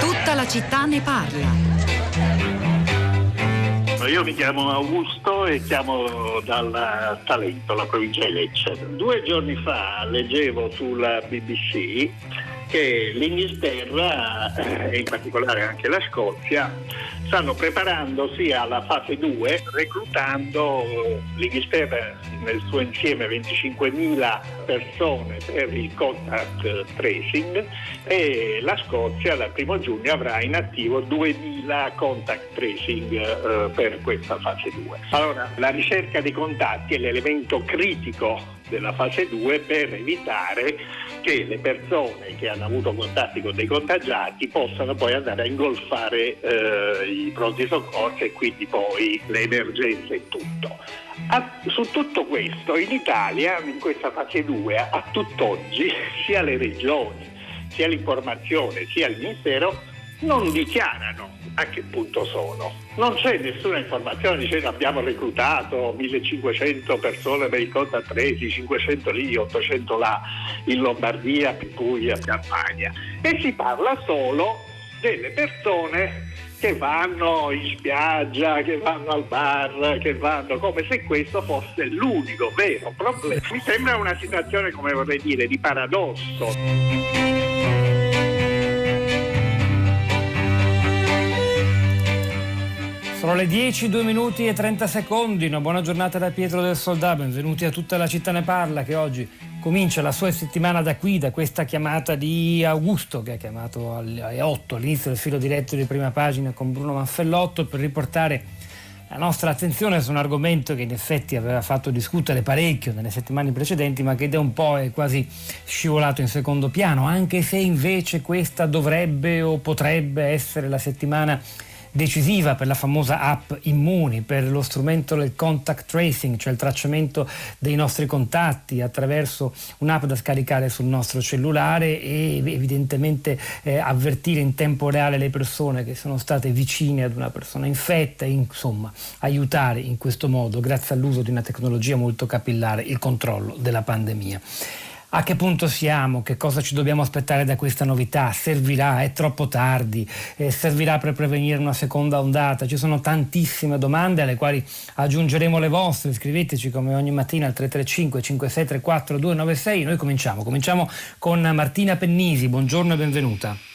Tutta la città ne parla. Io mi chiamo Augusto e chiamo dal Talento, la provincia di Lecce. Due giorni fa leggevo sulla BBC che l'Inghilterra eh, e in particolare anche la Scozia stanno preparandosi alla fase 2 reclutando l'Inghilterra nel suo insieme 25.000 persone per il contact tracing e la Scozia dal 1 giugno avrà in attivo 2.000 contact tracing eh, per questa fase 2. Allora la ricerca dei contatti è l'elemento critico della fase 2 per evitare che le persone che hanno avuto contatti con dei contagiati possano poi andare a ingolfare eh, i pronti soccorsi e quindi poi le emergenze e tutto. A, su tutto questo in Italia, in questa fase 2, a tutt'oggi, sia le regioni, sia l'informazione, sia il Ministero non dichiarano a che punto sono. Non c'è nessuna informazione dicendo abbiamo reclutato 1500 persone per contact tracing, 500 lì, 800 là, in Lombardia, Puglia, Campania. E si parla solo delle persone che vanno in spiaggia, che vanno al bar, che vanno come se questo fosse l'unico vero problema. Mi sembra una situazione, come vorrei dire, di paradosso. Sono le 10, 2 minuti e 30 secondi. Una buona giornata da Pietro del Soldà. Benvenuti a tutta la città ne parla che oggi comincia la sua settimana da qui, da questa chiamata di Augusto che ha chiamato alle 8 all'inizio del filo diretto di prima pagina con Bruno Manfellotto per riportare la nostra attenzione su un argomento che in effetti aveva fatto discutere parecchio nelle settimane precedenti, ma che da un po' è quasi scivolato in secondo piano, anche se invece questa dovrebbe o potrebbe essere la settimana decisiva per la famosa app Immuni, per lo strumento del contact tracing, cioè il tracciamento dei nostri contatti attraverso un'app da scaricare sul nostro cellulare e evidentemente eh, avvertire in tempo reale le persone che sono state vicine ad una persona infetta e insomma aiutare in questo modo, grazie all'uso di una tecnologia molto capillare, il controllo della pandemia. A che punto siamo? Che cosa ci dobbiamo aspettare da questa novità? Servirà? È troppo tardi? Eh, servirà per prevenire una seconda ondata? Ci sono tantissime domande alle quali aggiungeremo le vostre. Scriveteci come ogni mattina al 335 5634 296. Noi cominciamo. Cominciamo con Martina Pennisi. Buongiorno e benvenuta.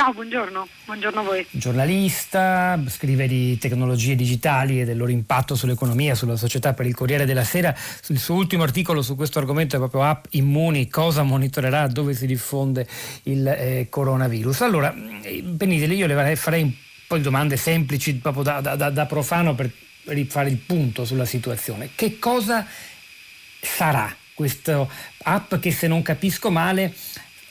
Ciao, buongiorno. buongiorno a voi. Giornalista, scrive di tecnologie digitali e del loro impatto sull'economia, sulla società per il Corriere della Sera. Il suo ultimo articolo su questo argomento è proprio App Immuni, cosa monitorerà, dove si diffonde il eh, coronavirus. Allora, Benitele, io le farei un po' di domande semplici, proprio da, da, da profano per rifare il punto sulla situazione. Che cosa sarà questa app che se non capisco male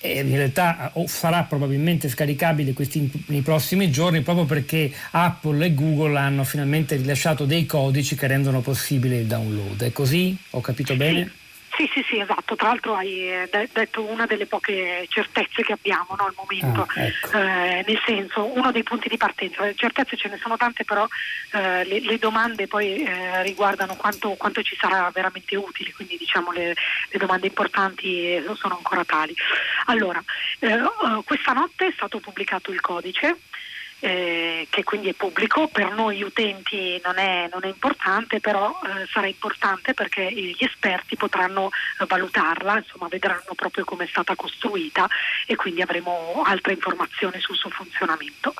e in realtà o sarà probabilmente scaricabile questi, nei prossimi giorni proprio perché Apple e Google hanno finalmente rilasciato dei codici che rendono possibile il download. È così? Ho capito bene? Sì, sì, sì, esatto. Tra l'altro hai eh, detto una delle poche certezze che abbiamo no, al momento, ah, ecco. eh, nel senso uno dei punti di partenza. Le certezze ce ne sono tante, però eh, le, le, domande poi eh, riguardano quanto, quanto, ci sarà veramente utile, quindi diciamo le, le domande importanti eh, sono ancora tali. Allora, eh, questa notte è stato pubblicato il codice eh, che quindi è pubblico, per noi utenti non è, non è importante, però eh, sarà importante perché gli esperti potranno valutarla, insomma vedranno proprio come è stata costruita e quindi avremo altre informazioni sul suo funzionamento.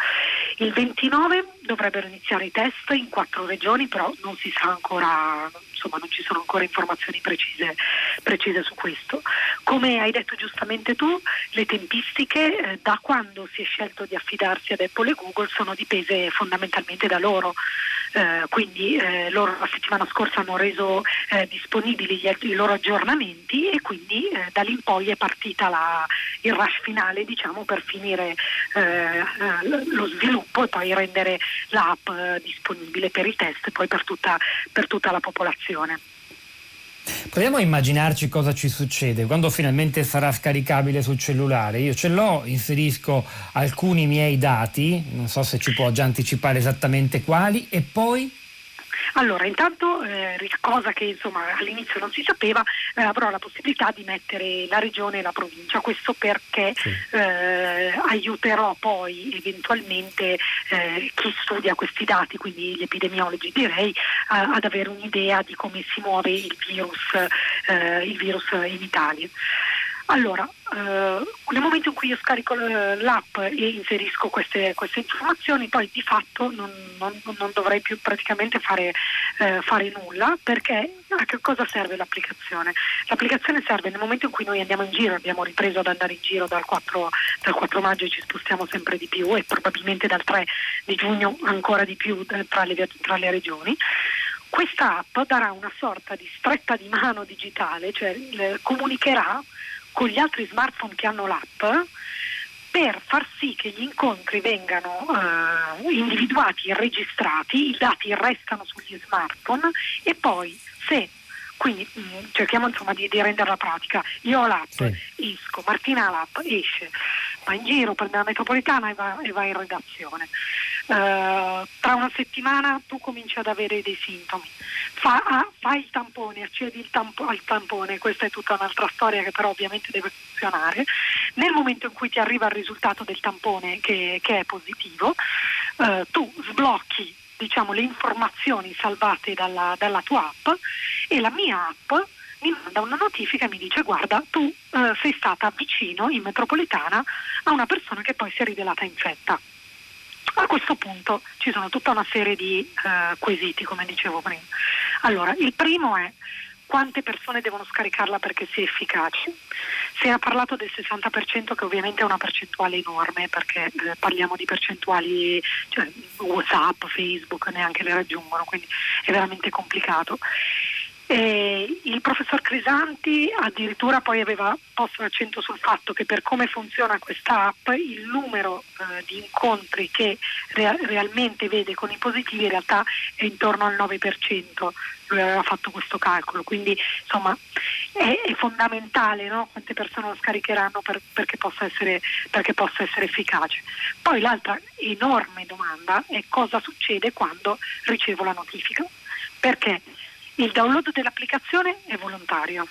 Il 29 dovrebbero iniziare i test in quattro regioni, però non si sa ancora, insomma non ci sono ancora informazioni precise, precise su questo. Come hai detto giustamente tu, le tempistiche eh, da quando si è scelto di affidarsi ad Apple e Google sono dipese fondamentalmente da loro. Eh, quindi eh, loro la settimana scorsa hanno reso eh, disponibili gli, i loro aggiornamenti e quindi eh, da lì in poi è partita la, il rush finale diciamo, per finire eh, lo sviluppo e poi rendere l'app disponibile per i test e poi per tutta, per tutta la popolazione. Proviamo a immaginarci cosa ci succede quando finalmente sarà scaricabile sul cellulare. Io ce l'ho, inserisco alcuni miei dati, non so se ci può già anticipare esattamente quali, e poi Allora, intanto eh, cosa che insomma, all'inizio non si sapeva, eh, avrò la possibilità di mettere la regione e la provincia, questo perché sì. eh, aiuterò poi eventualmente eh, chi studia questi dati, quindi gli epidemiologi direi, ad avere un'idea di come si muove il virus, eh, il virus in Italia. Allora, eh, nel momento in cui io scarico l'app e inserisco queste, queste informazioni, poi di fatto non, non, non dovrei più praticamente fare, eh, fare, nulla perché a che cosa serve l'applicazione? L'applicazione serve nel momento in cui noi andiamo in giro, abbiamo ripreso ad andare in giro dal 4, dal 4 maggio e ci spostiamo sempre di più e probabilmente dal 3 di giugno ancora di più eh, tra le, tra le regioni. Questa app darà una sorta di stretta di mano digitale, cioè comunicherà con gli altri smartphone che hanno l'app per far sì che gli incontri vengano eh, individuati e registrati, i dati restano sugli smartphone e poi se quindi mh, mm, cerchiamo insomma di, di renderla pratica. Io ho l'app, sì. esco, Martina ha l'app, esce, va in giro, prende la metropolitana e va, e va in redazione. Uh, tra una settimana tu cominci ad avere dei sintomi. Fa, ah, fai il tampone, accedi il tampo, al tampone, questa è tutta un'altra storia che però ovviamente deve funzionare. Nel momento in cui ti arriva il risultato del tampone che, che è positivo, uh, tu sblocchi diciamo, le informazioni salvate dalla, dalla, tua app e la mia app mi manda una notifica e mi dice guarda tu eh, sei stata vicino in metropolitana a una persona che poi si è rivelata infetta. A questo punto ci sono tutta una serie di eh, quesiti, come dicevo prima. Allora, il primo è quante persone devono scaricarla perché sia efficace. Si era parlato del 60% che ovviamente è una percentuale enorme perché eh, parliamo di percentuali, cioè Whatsapp, Facebook neanche le raggiungono, quindi è veramente complicato. E il professor Crisanti addirittura poi aveva posto l'accento sul fatto che per come funziona questa app il numero eh, di incontri che re- realmente vede con i positivi in realtà è intorno al 9%, lui aveva fatto questo calcolo, quindi insomma è, è fondamentale no? quante persone lo scaricheranno per, perché, possa essere, perché possa essere efficace. Poi l'altra enorme domanda è cosa succede quando ricevo la notifica. Perché? Il download dell'applicazione è volontario.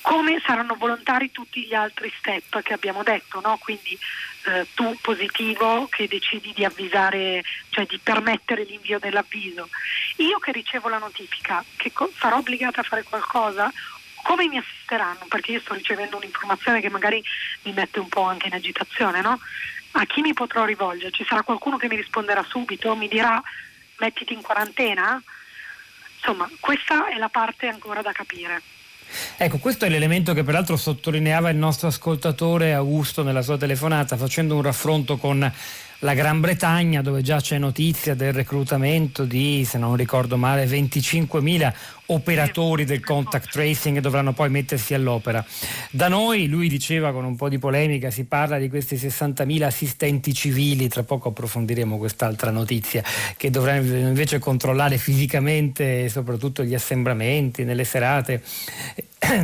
Come saranno volontari tutti gli altri step che abbiamo detto, no? quindi eh, tu positivo che decidi di avvisare, cioè di permettere l'invio dell'avviso. Io che ricevo la notifica, che co- sarò obbligata a fare qualcosa? Come mi assisteranno? Perché io sto ricevendo un'informazione che magari mi mette un po' anche in agitazione, no? A chi mi potrò rivolgere? Ci sarà qualcuno che mi risponderà subito? Mi dirà mettiti in quarantena? Insomma, questa è la parte ancora da capire. Ecco, questo è l'elemento che peraltro sottolineava il nostro ascoltatore Augusto nella sua telefonata, facendo un raffronto con la Gran Bretagna dove già c'è notizia del reclutamento di, se non ricordo male, 25.000 operatori del contact tracing dovranno poi mettersi all'opera. Da noi, lui diceva con un po' di polemica, si parla di questi 60.000 assistenti civili, tra poco approfondiremo quest'altra notizia, che dovranno invece controllare fisicamente soprattutto gli assembramenti nelle serate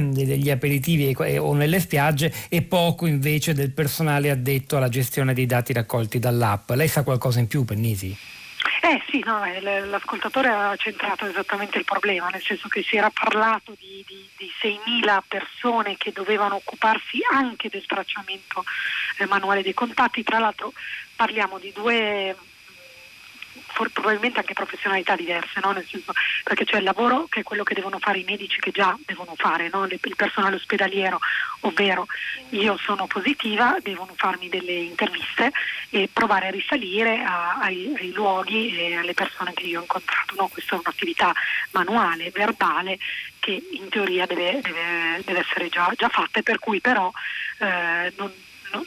degli aperitivi o nelle spiagge e poco invece del personale addetto alla gestione dei dati raccolti dall'app. Lei sa qualcosa in più, Pennisi? Eh sì, no, eh, l'ascoltatore ha centrato esattamente il problema, nel senso che si era parlato di, di, di 6.000 persone che dovevano occuparsi anche del tracciamento eh, manuale dei contatti, tra l'altro parliamo di due for, probabilmente anche professionalità diverse, no? senso, perché c'è il lavoro che è quello che devono fare i medici che già devono fare, no? il personale ospedaliero, ovvero io sono positiva, devono farmi delle interviste e provare a risalire a, ai, ai, luoghi e alle persone che io ho incontrato. No? Questa è un'attività manuale, verbale che in teoria deve, deve, deve essere già, già, fatta per cui però eh, non,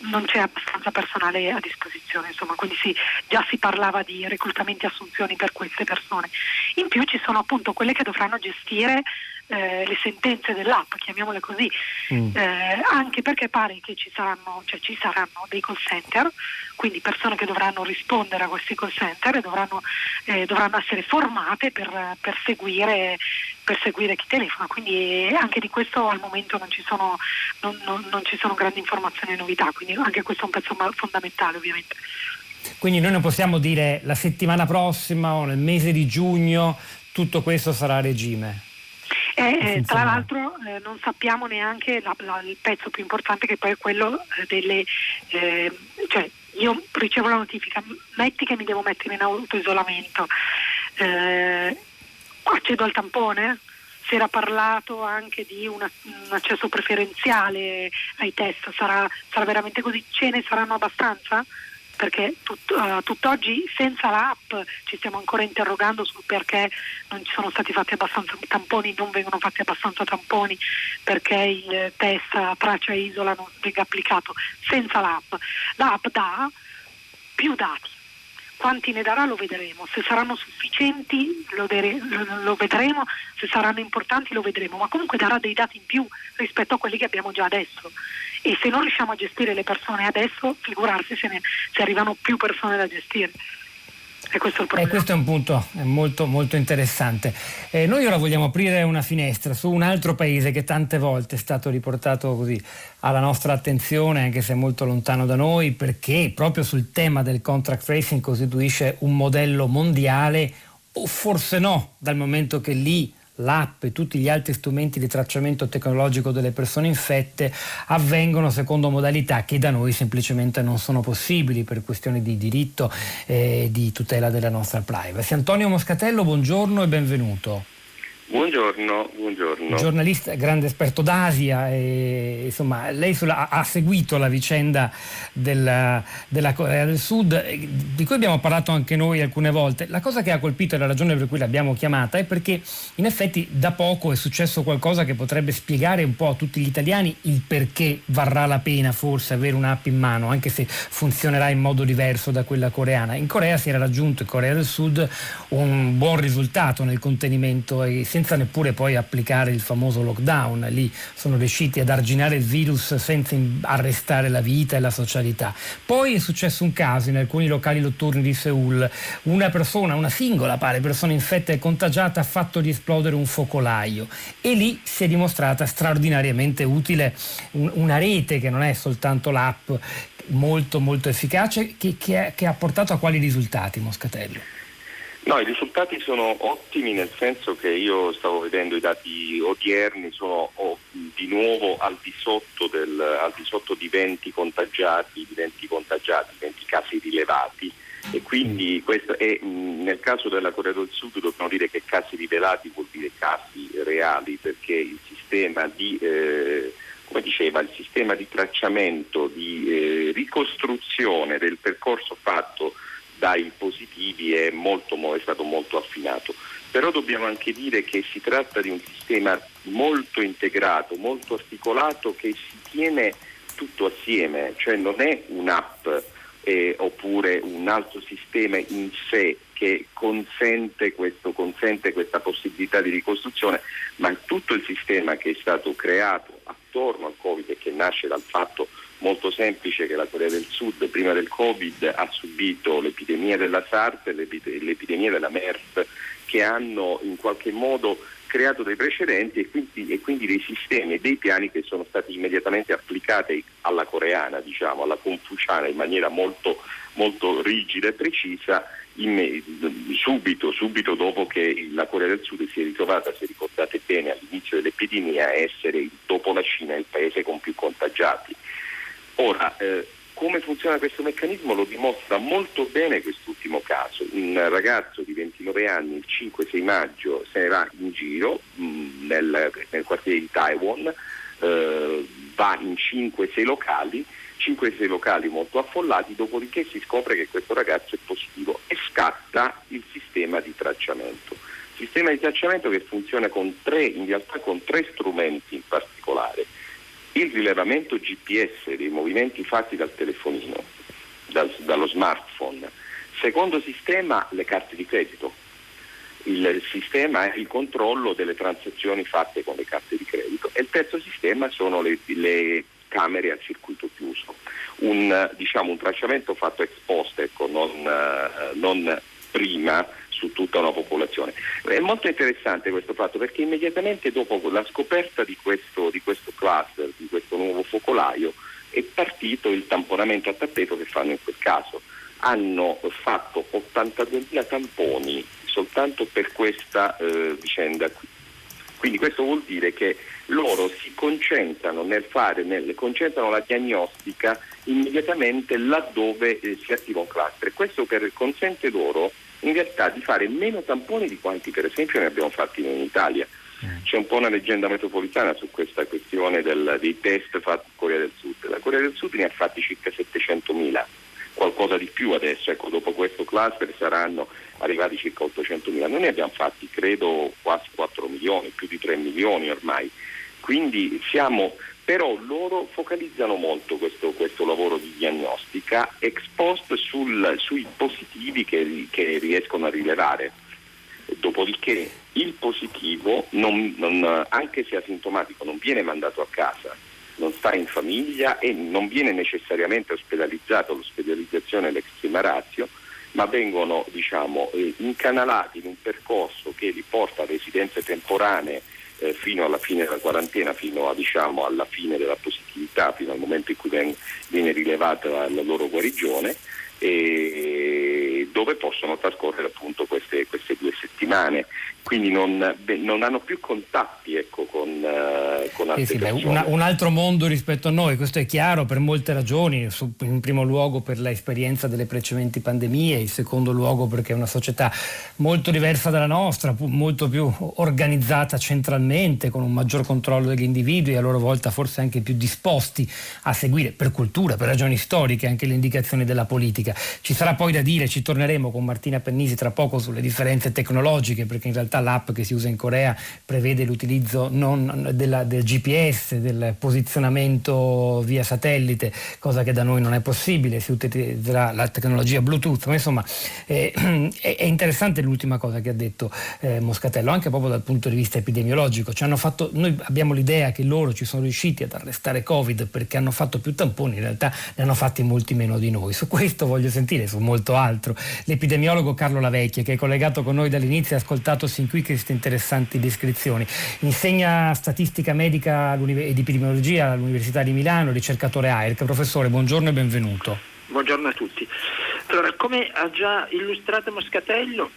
non c'è abbastanza personale a disposizione, insomma, quindi sì, già si parlava di reclutamenti e assunzioni per queste persone. In più ci sono appunto quelle che dovranno gestire eh, le sentenze dell'app, chiamiamole così, mm. eh, anche perché pare che ci saranno, cioè, ci saranno, dei call center, quindi persone che dovranno rispondere a questi call center e dovranno, eh, dovranno essere formate per, per, seguire, per, seguire, chi telefona, quindi anche di questo al momento non ci sono, non, non, non ci sono grandi informazioni e novità, quindi anche questo è un pezzo fondamentale ovviamente. Quindi noi non possiamo dire la settimana prossima o nel mese di giugno tutto questo sarà a regime. Eh, eh, tra l'altro eh, non sappiamo neanche la, la, il pezzo più importante che poi è quello eh, delle... Eh, cioè, io ricevo la notifica, metti che mi devo mettere in autoisolamento, eh, accedo al tampone? Si era parlato anche di una, un accesso preferenziale ai test, sarà, sarà veramente così? Ce ne saranno abbastanza? Perché tut, uh, tutt'oggi senza l'app ci stiamo ancora interrogando sul perché non ci sono stati fatti abbastanza tamponi, non vengono fatti abbastanza tamponi, perché il test traccia isola non venga applicato. Senza l'app. L'app dà più dati. Quanti ne darà lo vedremo, se saranno sufficienti lo, dere, lo, vedremo, se saranno importanti lo vedremo, ma comunque darà dei dati in più rispetto a quelli che abbiamo già adesso e se non riusciamo a gestire le persone adesso, figurarsi se, ne, se arrivano più persone da gestire. E questo è, eh, questo è un punto molto, molto interessante. Eh, noi ora vogliamo aprire una finestra su un altro paese che tante volte è stato riportato così alla nostra attenzione, anche se molto lontano da noi, perché proprio sul tema del contract tracing costituisce un modello mondiale, o forse no, dal momento che lì l'app e tutti gli altri strumenti di tracciamento tecnologico delle persone infette avvengono secondo modalità che da noi semplicemente non sono possibili per questioni di diritto e di tutela della nostra privacy. Antonio Moscatello, buongiorno e benvenuto. Buongiorno, buongiorno. Giornalista, grande esperto d'Asia, e, insomma, lei sulla, ha, seguito la vicenda della, della, Corea del Sud, di cui abbiamo parlato anche noi alcune volte. La cosa che ha colpito e la ragione per cui l'abbiamo chiamata è perché in effetti da poco è successo qualcosa che potrebbe spiegare un po' a tutti gli italiani il perché varrà la pena forse avere un'app in mano, anche se funzionerà in modo diverso da quella coreana. In Corea si era raggiunto, in Corea del Sud, un buon risultato nel contenimento e senza neppure poi applicare il famoso lockdown. Lì sono riusciti ad arginare il virus senza arrestare la vita e la socialità. Poi è successo un caso in alcuni locali notturni di Seoul. Una persona, una singola pare persona infetta e contagiata ha fatto di esplodere un focolaio e lì si è dimostrata straordinariamente utile una rete che non è soltanto l'app molto molto efficace che, che, che ha portato a quali risultati Moscatello? No, i risultati sono ottimi nel senso che io stavo vedendo i dati odierni, sono oh, di nuovo al di, del, al di, sotto di 20 contagiati, di 20 contagiati, 20 casi rilevati. E quindi questo è, nel caso della Corea del Sud dobbiamo dire che casi rilevati vuol dire casi reali perché il sistema di, eh, come diceva, il sistema di tracciamento, di eh, ricostruzione del percorso fatto dai positivi è, molto, è stato molto affinato. Però dobbiamo anche dire che si tratta di un sistema molto integrato, molto articolato che si tiene tutto assieme, cioè non è un'app eh, oppure un altro sistema in sé che consente, questo, consente questa possibilità di ricostruzione, ma tutto il sistema che è stato creato attorno al Covid e che nasce dal fatto molto semplice che la Corea del Sud prima del Covid ha subito l'epidemia della SARS e l'epidemia della MERS che hanno in qualche modo creato dei precedenti e quindi, e quindi, dei sistemi e dei piani che sono stati immediatamente applicati alla coreana, diciamo, alla confuciana in maniera molto, molto rigida e precisa in, subito, subito, dopo che la Corea del Sud si è ritrovata, se ricordate bene, all'inizio dell'epidemia a essere dopo la Cina il paese con più contagiati. Ora, eh, come funziona questo meccanismo lo dimostra molto bene quest'ultimo caso. Un ragazzo di 29 anni il 5-6 maggio se ne va in giro mh, mm, nel, nel, quartiere di Taiwan, eh, va in 5-6 locali, 5-6 locali molto affollati, dopodiché si scopre che questo ragazzo è positivo e scatta il sistema di tracciamento. Sistema di tracciamento che funziona con tre, in realtà con tre strumenti in particolare il rilevamento GPS dei movimenti fatti dal telefonino, dal, dallo smartphone. Secondo sistema le carte di credito. Il sistema è il controllo delle transazioni fatte con le carte di credito e il terzo sistema sono le, le camere a circuito chiuso. Un, diciamo, un tracciamento fatto ex post, ecco, non, uh, non prima su tutta una popolazione. È molto interessante questo fatto perché immediatamente dopo la scoperta di questo, di questo cluster, di questo nuovo focolaio, è partito il tamponamento a tappeto che fanno in quel caso. hanno fatto 82.000 tamponi soltanto per questa eh, vicenda qui. Quindi questo vuol dire che loro si concentrano nel fare, nel, concentrano la diagnostica immediatamente laddove eh, si attiva un cluster. Questo per, consente loro in realtà di fare meno tamponi di quanti per esempio ne abbiamo fatti in Italia. Mm. C'è un po' una leggenda metropolitana su questa questione del, dei test fatti in Corea del Sud. La Corea del Sud ne ha fatti circa 700.000, qualcosa di più adesso, ecco, dopo questo cluster saranno arrivati circa 800.000. Noi ne abbiamo fatti credo quasi 4 milioni, più di 3 milioni ormai. Quindi siamo però loro focalizzano molto questo, questo lavoro di diagnostica ex post sul, sui positivi che, che, riescono a rilevare. Dopodiché il positivo, non, non, anche se asintomatico, non viene mandato a casa, non sta in famiglia e non viene necessariamente ospedalizzato, l'ospedalizzazione è l'extrema ratio, ma vengono diciamo, eh, incanalati in un percorso che li porta a residenze temporanee eh, fino alla fine della quarantena, fino a, diciamo, alla fine della positività, fino al momento in cui viene, viene rilevata la, la loro guarigione e dove possono trascorrere appunto queste, queste due settimane quindi non, non, hanno più contatti ecco, con, uh, con altre eh sì, beh, una, un altro mondo rispetto a noi, questo è chiaro per molte ragioni, in primo luogo per l'esperienza delle precedenti pandemie, in secondo luogo perché è una società molto diversa dalla nostra, molto più organizzata centralmente, con un maggior controllo degli individui e a loro volta forse anche più disposti a seguire per cultura, per ragioni storiche anche le indicazioni della politica. Ci sarà poi da dire, ci torneremo con Martina Pennisi tra poco sulle differenze tecnologiche perché in realtà realtà l'app che si usa in Corea prevede l'utilizzo della, del GPS, del posizionamento via satellite, cosa che da noi non è possibile, si utilizzerà la tecnologia Bluetooth, ma insomma eh, è, interessante l'ultima cosa che ha detto eh, Moscatello, anche proprio dal punto di vista epidemiologico. Fatto, noi abbiamo l'idea che loro ci sono riusciti ad arrestare Covid perché hanno fatto più tamponi, in realtà ne hanno fatti molti meno di noi. Su questo voglio sentire, su molto altro, l'epidemiologo Carlo Lavecchia che è collegato con noi dall'inizio e ha ascoltato sin qui queste interessanti descrizioni. Insegna statistica medica ed epidemiologia all'Università di Milano, ricercatore AIRC. Professore, buongiorno e benvenuto. Buongiorno a tutti. Allora, come ha già illustrato Moscatello,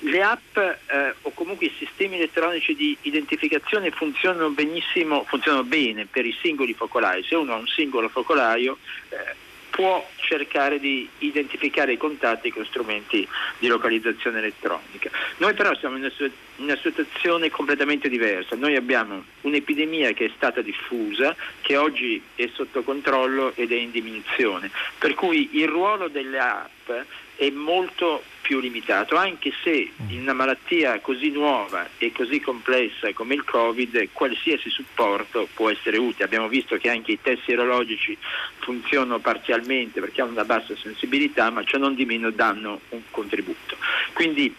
le app eh, o comunque i sistemi elettronici di identificazione funzionano benissimo, funzionano bene per i singoli focolai. Se uno ha un singolo focolaio, eh, può cercare di identificare i contatti con strumenti di localizzazione elettronica. Noi però siamo in una, situazione completamente diversa, noi abbiamo un'epidemia che è stata diffusa, che oggi è sotto controllo ed è in diminuzione, per cui il ruolo delle app è molto più limitato, anche se in una malattia così nuova e così complessa come il Covid qualsiasi supporto può essere utile. Abbiamo visto che anche i test sierologici funzionano parzialmente perché hanno una bassa sensibilità, ma ciò non di meno danno un contributo. Quindi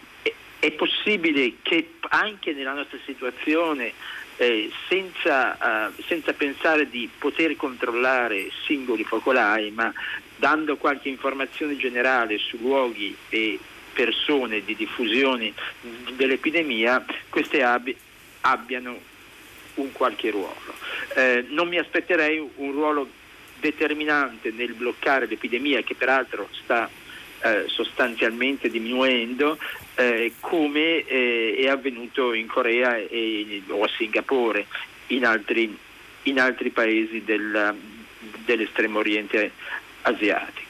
è possibile che anche nella nostra situazione eh, senza, uh, senza, pensare di poter controllare singoli focolai, ma dando qualche informazione generale su luoghi e persone di diffusione dell'epidemia, queste abbi- abbiano un qualche ruolo. Eh, non mi aspetterei un ruolo determinante nel bloccare l'epidemia che peraltro sta eh, sostanzialmente diminuendo eh, come eh, è avvenuto in Corea e, o a Singapore, in altri, in altri paesi del, dell'estremo oriente asiatico.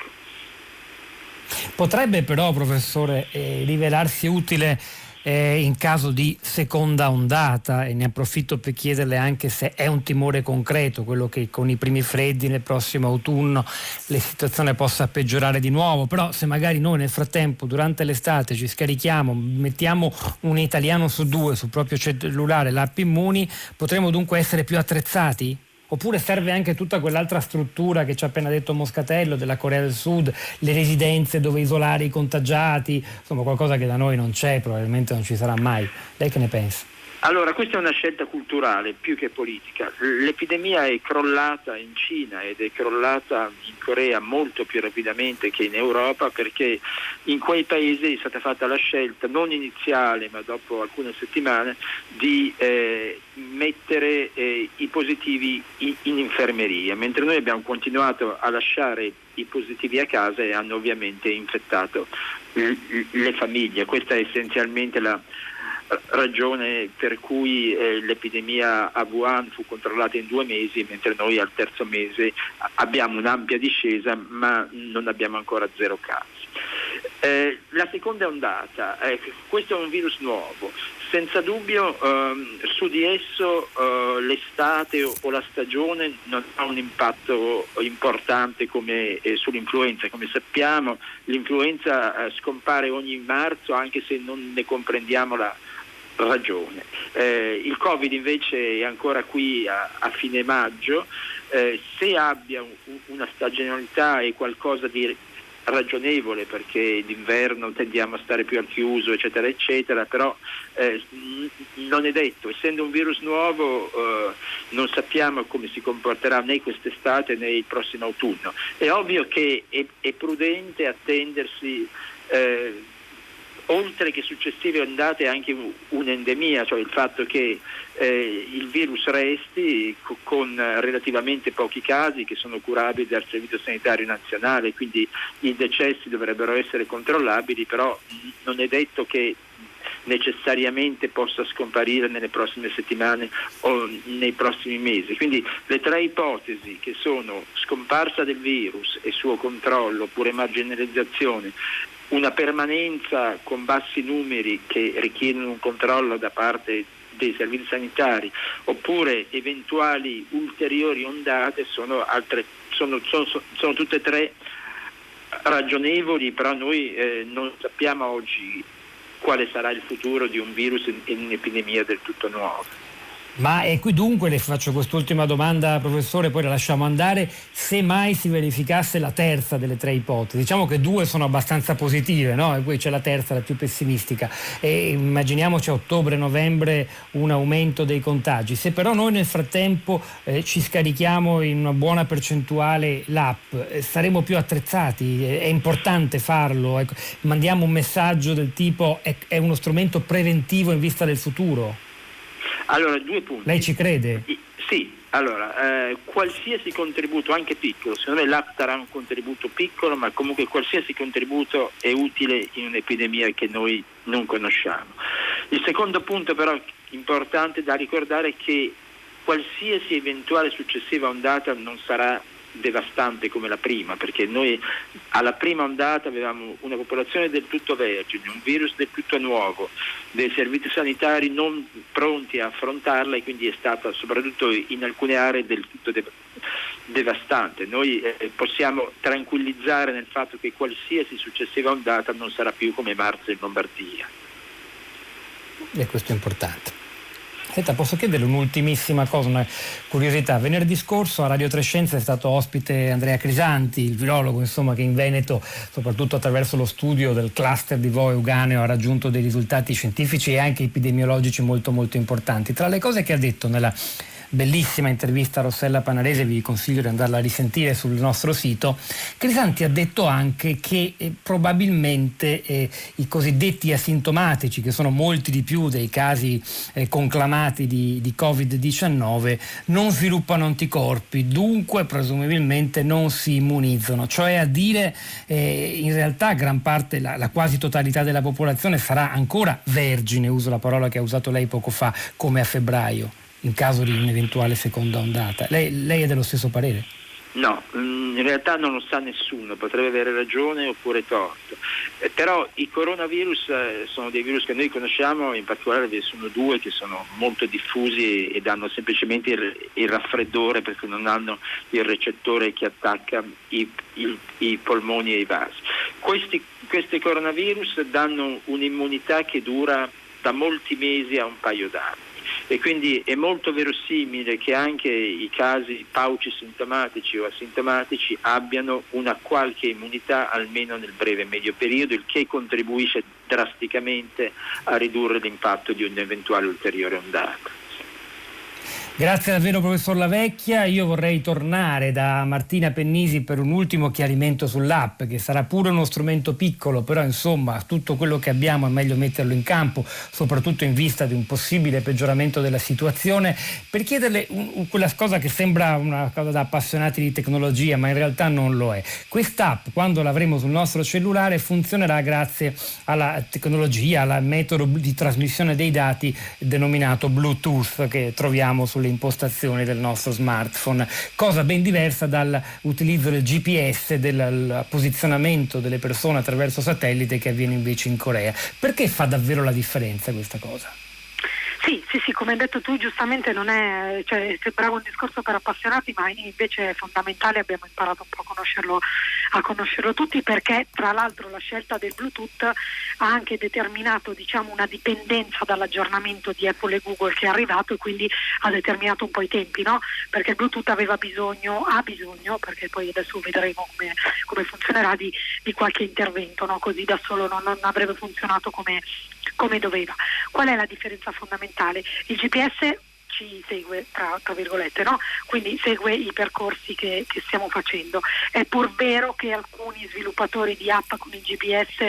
Potrebbe però, professore, eh, rivelarsi utile eh, in caso di seconda ondata e ne approfitto per chiederle anche se è un timore concreto quello che con i primi freddi nel prossimo autunno la situazione possa peggiorare di nuovo, però se magari noi nel frattempo durante l'estate ci scarichiamo, mettiamo un italiano su due sul proprio cellulare l'app Immuni, potremo dunque essere più attrezzati? Oppure serve anche tutta quell'altra struttura che ci ha appena detto Moscatello della Corea del Sud, le residenze dove isolare i contagiati, insomma qualcosa che da noi non c'è, probabilmente non ci sarà mai. Lei che ne pensa? Allora, questa è una scelta culturale più che politica. L'epidemia è crollata in Cina ed è crollata in Corea molto più rapidamente che in Europa perché in quei paesi è stata fatta la scelta non iniziale ma dopo alcune settimane di eh, mettere eh, i positivi in, in infermeria, mentre noi abbiamo continuato a lasciare i positivi a casa e hanno ovviamente infettato le famiglie. Questa è essenzialmente la ragione per cui eh, l'epidemia a Wuhan fu controllata in due mesi, mentre noi al terzo mese abbiamo un'ampia discesa, ma non abbiamo ancora zero casi. Eh, la seconda ondata, eh, questo è un virus nuovo, senza dubbio ehm, su di esso eh, l'estate o, o, la stagione non ha un impatto importante come eh, sull'influenza, come sappiamo l'influenza eh, scompare ogni marzo anche se non ne comprendiamo la, ragione. Eh, il Covid invece è ancora qui a, a fine maggio, eh, se abbia un, una stagionalità e qualcosa di ragionevole perché d'inverno tendiamo a stare più al chiuso eccetera eccetera però eh, non è detto. Essendo un virus nuovo eh, non sappiamo come si comporterà né quest'estate né il prossimo autunno. È ovvio che è, è prudente attendersi eh, oltre che successive ondate anche un'endemia, cioè il fatto che eh, il virus resti con relativamente pochi casi che sono curabili dal Servizio Sanitario Nazionale, quindi i decessi dovrebbero essere controllabili, però non è detto che necessariamente possa scomparire nelle prossime settimane o nei prossimi mesi. Quindi le tre ipotesi che sono scomparsa del virus e suo controllo oppure marginalizzazione una permanenza con bassi numeri che richiedono un controllo da parte dei servizi sanitari oppure eventuali ulteriori ondate sono, altre, sono, sono, sono tutte e tre ragionevoli, però noi eh, non sappiamo oggi quale sarà il futuro di un virus in un'epidemia del tutto nuova. Ma e qui dunque le faccio quest'ultima domanda, professore, poi la lasciamo andare. Se mai si verificasse la terza delle tre ipotesi, diciamo che due sono abbastanza positive, no? E poi c'è la terza, la più pessimistica. E immaginiamoci a ottobre-novembre un aumento dei contagi. Se però noi nel frattempo eh, ci scarichiamo in una buona percentuale l'app, eh, saremo più attrezzati? È importante farlo? Ecco, mandiamo un messaggio del tipo è, è uno strumento preventivo in vista del futuro? Allora, due punti. Lei ci crede? Sì, allora, eh, qualsiasi contributo, anche piccolo, secondo me l'app darà un contributo piccolo, ma comunque qualsiasi contributo è utile in un'epidemia che noi non conosciamo. Il secondo punto però importante da ricordare è che qualsiasi eventuale successiva ondata non sarà devastante come la prima, perché noi alla prima ondata avevamo una popolazione del tutto vergine, un virus del tutto nuovo, dei servizi sanitari non pronti a affrontarla e quindi è stata soprattutto in alcune aree del tutto dev- devastante. Noi eh, possiamo tranquillizzare nel fatto che qualsiasi successiva ondata non sarà più come marzo in Lombardia. E questo è importante. Senta, posso chiedere un'ultimissima cosa, una curiosità. Venerdì scorso a Radio Trescenza è stato ospite Andrea Crisanti, il virologo insomma, che in Veneto, soprattutto attraverso lo studio del cluster di Voe Uganeo, ha raggiunto dei risultati scientifici e anche epidemiologici molto molto importanti. Tra le cose che ha detto nella bellissima intervista a Rossella Panarese, vi consiglio di andarla a risentire sul nostro sito, Crisanti ha detto anche che eh, probabilmente eh, i cosiddetti asintomatici, che sono molti di più dei casi eh, conclamati di, di, Covid-19, non sviluppano anticorpi, dunque presumibilmente non si immunizzano, cioè a dire eh, in realtà gran parte, la, la quasi totalità della popolazione sarà ancora vergine, uso la parola che ha usato lei poco fa, come a febbraio in caso di un'eventuale seconda ondata. Lei, lei, è dello stesso parere? No, mm, in realtà non lo sa nessuno, potrebbe avere ragione oppure torto. Eh, però i coronavirus eh, sono dei virus che noi conosciamo, in particolare ve ne sono due che sono molto diffusi e, danno semplicemente il, il, raffreddore perché non hanno il recettore che attacca i, i, i polmoni e i vasi. Questi, questi coronavirus danno un'immunità che dura da molti mesi a un paio d'anni e quindi è molto verosimile che anche i casi pauci sintomatici o asintomatici abbiano una qualche immunità almeno nel breve e medio periodo, il che contribuisce drasticamente a ridurre l'impatto di un'eventuale ulteriore ondata. Grazie davvero professor Lavecchia, io vorrei tornare da Martina Pennisi per un ultimo chiarimento sull'app che sarà pure uno strumento piccolo, però insomma tutto quello che abbiamo è meglio metterlo in campo, soprattutto in vista di un possibile peggioramento della situazione, per chiederle un, quella cosa che sembra una cosa da appassionati di tecnologia, ma in realtà non lo è. Quest'app, quando l'avremo sul nostro cellulare, funzionerà grazie alla tecnologia, al metodo di trasmissione dei dati denominato Bluetooth che troviamo sulle impostazioni del nostro smartphone, cosa ben diversa dall'utilizzo del GPS, del posizionamento delle persone attraverso satellite che avviene invece in Corea. Perché fa davvero la differenza questa cosa? Sì, sì, sì, come hai detto tu giustamente non è, cioè, sembrava un discorso per appassionati, ma invece è fondamentale, abbiamo imparato un po' a conoscerlo, a conoscerlo tutti perché tra l'altro la scelta del Bluetooth ha anche determinato diciamo, una dipendenza dall'aggiornamento di Apple e Google che è arrivato e quindi ha determinato un po' i tempi, no? perché il Bluetooth aveva bisogno, ha bisogno, perché poi adesso vedremo come, come funzionerà, di, di, qualche intervento, no? così da solo non, non avrebbe funzionato come come doveva. Qual è la differenza fondamentale? Il GPS ci segue, tra, tra virgolette, no? quindi segue i percorsi che, che, stiamo facendo. È pur vero che alcuni sviluppatori di app con il GPS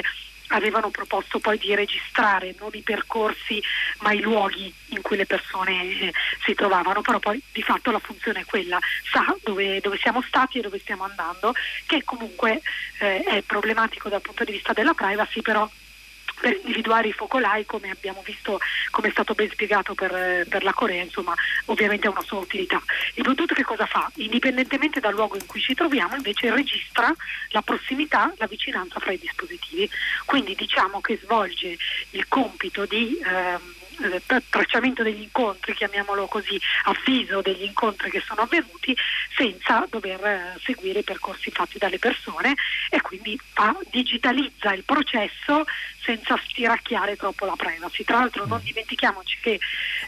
avevano proposto poi di registrare non i percorsi ma i luoghi in cui le persone eh, si trovavano, però poi di fatto la funzione è quella, sa dove, dove siamo stati e dove stiamo andando, che comunque eh, è problematico dal punto di vista della privacy, però per individuare i focolai come abbiamo visto, come è stato ben spiegato per, per, la Corea, insomma ovviamente ha una sua utilità. Il Bluetooth che cosa fa? Indipendentemente dal luogo in cui ci troviamo invece registra la prossimità, la vicinanza fra i dispositivi, quindi diciamo che svolge il compito di... Ehm, eh, tracciamento degli incontri, chiamiamolo così, avviso degli incontri che sono avvenuti senza dover eh, seguire i percorsi fatti dalle persone e quindi fa, digitalizza il processo senza stiracchiare troppo la privacy. Tra l'altro non mm. dimentichiamoci che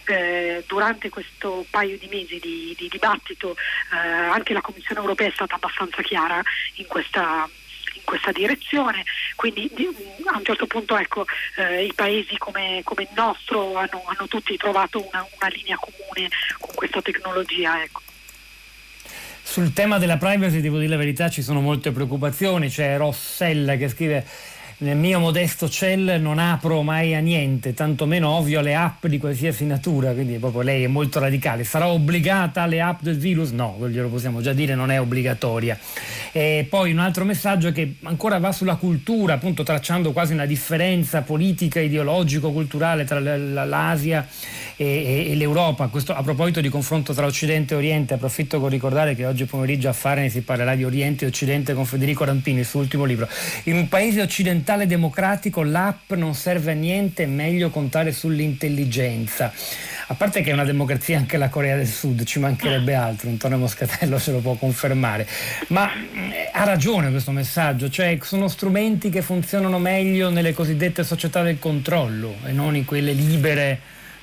eh, durante questo paio di mesi di, di dibattito eh, anche la Commissione europea è stata abbastanza chiara in questa questa direzione, quindi a un certo punto ecco, eh, i paesi come, come, il nostro hanno, hanno tutti trovato una, una, linea comune con questa tecnologia. Ecco. Sul tema della privacy devo dire la verità ci sono molte preoccupazioni, c'è Rossella che scrive nel mio modesto cell non apro mai a niente, tantomeno ovvio alle app di qualsiasi natura, quindi proprio lei è molto radicale. Sarà obbligata alle app del virus? No, glielo possiamo già dire, non è obbligatoria. E poi un altro messaggio che ancora va sulla cultura, appunto tracciando quasi una differenza politica, ideologico-culturale tra l'Asia e, l'Europa. Questo a proposito di confronto tra Occidente e Oriente, approfitto per ricordare che oggi pomeriggio a Farene si parlerà di Oriente e Occidente con Federico Rampini, il suo ultimo libro. In un paese occidentale occidentale democratico l'app non serve a niente, è meglio contare sull'intelligenza. A parte che è una democrazia anche la Corea del Sud, ci mancherebbe altro, Antonio Moscatello se lo può confermare. Ma eh, ha ragione questo messaggio, cioè sono strumenti che funzionano meglio nelle cosiddette società del controllo e non in quelle libere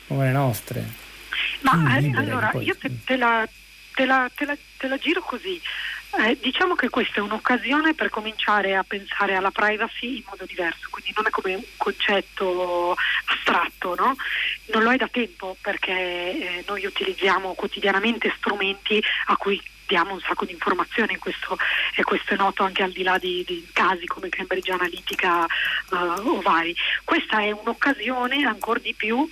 come le nostre. Ma eh, allora, io te, te, la, te, la, te, la, te la giro così. Eh, diciamo che questa è un'occasione per cominciare a pensare alla privacy in modo diverso, quindi non è come un concetto astratto, no? non lo è da tempo perché eh, noi utilizziamo quotidianamente strumenti a cui diamo un sacco di informazioni questo, e questo è noto anche al di là di, di casi come Cambridge Analytica uh, o vari. Questa è un'occasione ancora di più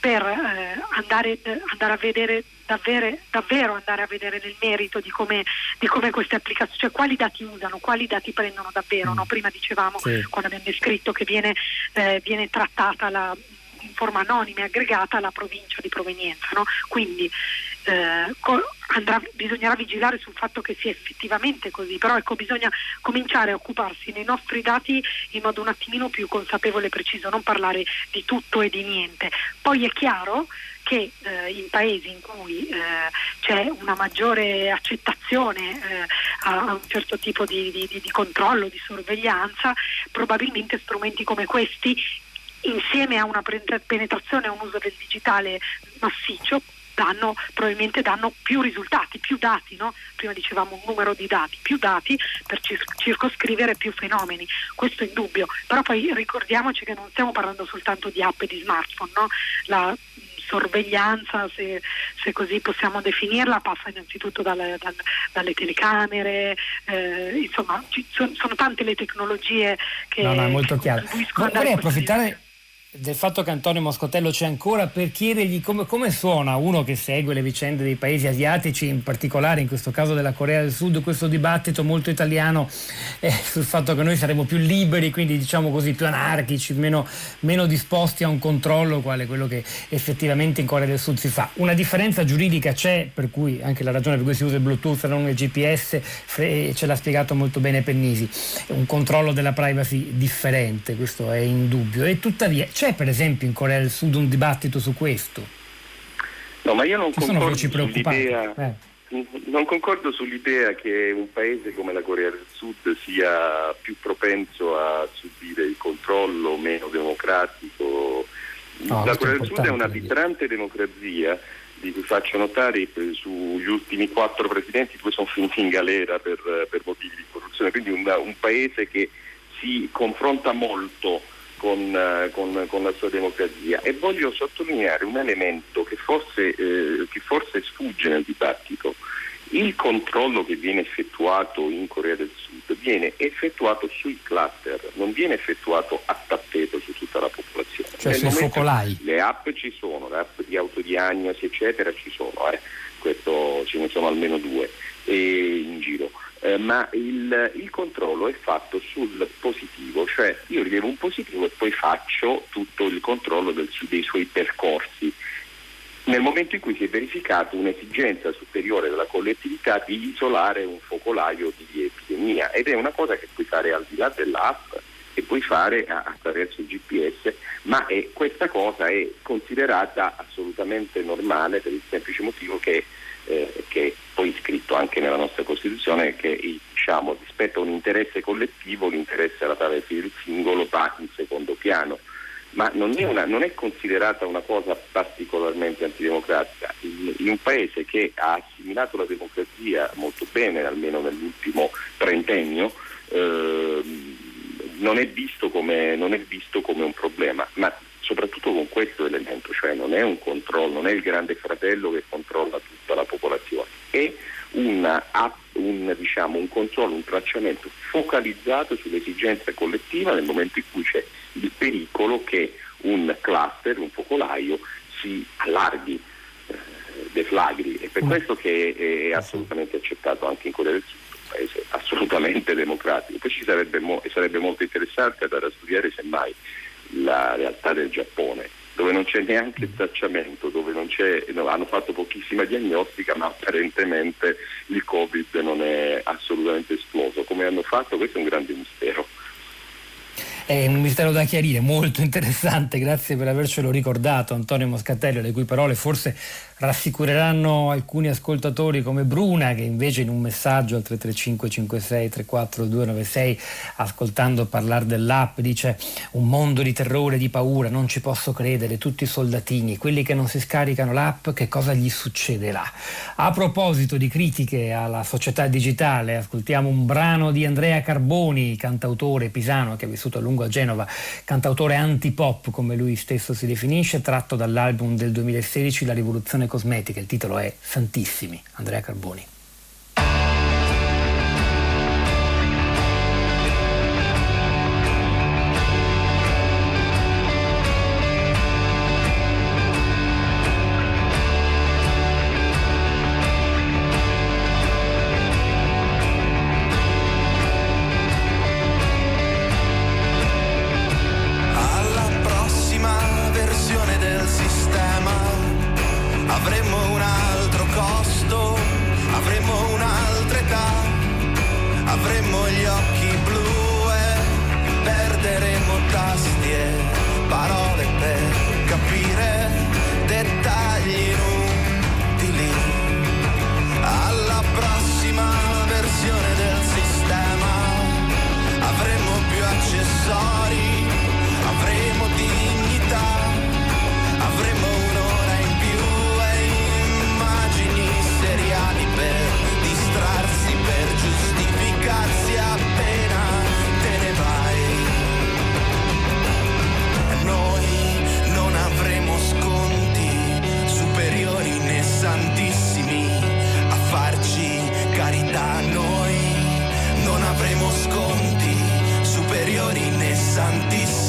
per eh, andare, andare, a vedere davvero, davvero, andare a vedere nel merito di come, di come, queste applicazioni, cioè quali dati usano, quali dati prendono davvero. No? Mm. Prima dicevamo, sì. quando abbiamo descritto che viene, eh, viene trattata la, in forma anonima e aggregata la provincia di provenienza. No? Quindi eh, andrà, bisognerà vigilare sul fatto che sia effettivamente così, però ecco, bisogna cominciare a occuparsi nei nostri dati in modo un attimino più consapevole e preciso, non parlare di tutto e di niente. Poi è chiaro che eh, in paesi in cui eh, c'è una maggiore accettazione eh, a, un certo tipo di, di, di controllo, di sorveglianza, probabilmente strumenti come questi insieme a una penetrazione e un uso del digitale massiccio danno, probabilmente danno più risultati, più dati, no? prima dicevamo un numero di dati, più dati per circoscrivere più fenomeni, questo è indubbio, però poi ricordiamoci che non stiamo parlando soltanto di app e di smartphone, no? La, sorveglianza, se, se, così possiamo definirla, passa innanzitutto dalle, dalle, dalle telecamere, eh, insomma ci, sono, sono, tante le tecnologie che... No, no, è molto chiaro. Vorrei approfittare del fatto che Antonio Moscotello c'è ancora per chiedergli come, come, suona uno che segue le vicende dei paesi asiatici, in particolare in questo caso della Corea del Sud, questo dibattito molto italiano eh, sul fatto che noi saremo più liberi, quindi diciamo così più anarchici, meno, meno, disposti a un controllo quale quello che effettivamente in Corea del Sud si fa. Una differenza giuridica c'è, per cui anche la ragione per cui si usa il Bluetooth e non il GPS, ce l'ha spiegato molto bene Pennisi, un controllo della privacy differente, questo è indubbio. E tuttavia c'è per esempio in Corea del Sud un dibattito su questo? No, ma io non concordo sull'idea, eh. non concordo sull'idea che un paese come la Corea del Sud sia più propenso a subire il controllo, meno democratico. No, la Corea del Sud è una vibrante democrazia di cui faccio notare sugli ultimi quattro presidenti, due sono finiti in galera per, per motivi di corruzione, quindi un, un paese che si confronta molto con, eh, con, con, la sua democrazia e voglio sottolineare un elemento che forse, eh, che forse sfugge nel dibattito. Il controllo che viene effettuato in Corea del Sud viene effettuato sui cluster, non viene effettuato a tappeto su tutta la popolazione. Cioè sui focolai. Le app ci sono, le app di autodiagnosi eccetera ci sono, eh. Questo, ce ne sono almeno due in giro eh, ma il, il, controllo è fatto sul positivo, cioè io rilevo un positivo e poi faccio tutto il controllo del, dei suoi percorsi. Nel momento in cui si è verificata un'esigenza superiore della collettività di isolare un focolaio di epidemia ed è una cosa che puoi fare al di là dell'app e puoi fare attraverso il GPS, ma è, questa cosa è considerata assolutamente normale per il semplice motivo che eh, che è poi scritto anche nella nostra Costituzione che diciamo, rispetto a un interesse collettivo l'interesse alla privacy del singolo va in secondo piano ma non è, una, non è, considerata una cosa particolarmente antidemocratica. In, in, un paese che ha assimilato la democrazia molto bene, almeno nell'ultimo trentennio, eh, non, è come, non, è visto come, un problema, ma soprattutto con questo elemento, cioè non è un controllo, non è il grande fratello che controlla tutta la popolazione, è una, un, diciamo, un controllo, un tracciamento focalizzato sull'esigenza collettiva nel momento in cui c'è il pericolo che un cluster, un focolaio si allarghi, eh, deflagri. È per mm. questo che è assolutamente accettato anche in Corea del Sud un paese assolutamente democratico. Poi ci sarebbe, mo- sarebbe molto interessante andare a studiare semmai la realtà del Giappone, dove non c'è neanche il tracciamento, dove no, hanno fatto pochissima diagnostica, ma apparentemente il Covid non è assolutamente esploso. Come hanno fatto? Questo è un grande mistero. È un mistero da chiarire, molto interessante, grazie per avercelo ricordato Antonio Moscatello, le cui parole forse rassicureranno alcuni ascoltatori come Bruna che invece in un messaggio al 335 56 34 296 ascoltando parlare dell'app dice un mondo di terrore, di paura, non ci posso credere, tutti i soldatini, quelli che non si scaricano l'app che cosa gli succederà? A proposito di critiche alla società digitale ascoltiamo un brano di Andrea Carboni, cantautore pisano che ha vissuto a lungo a Genova, cantautore antipop come lui stesso si definisce, tratto dall'album del 2016 La rivoluzione cosmetica, il titolo è Santissimi, Andrea Carboni. santísimo.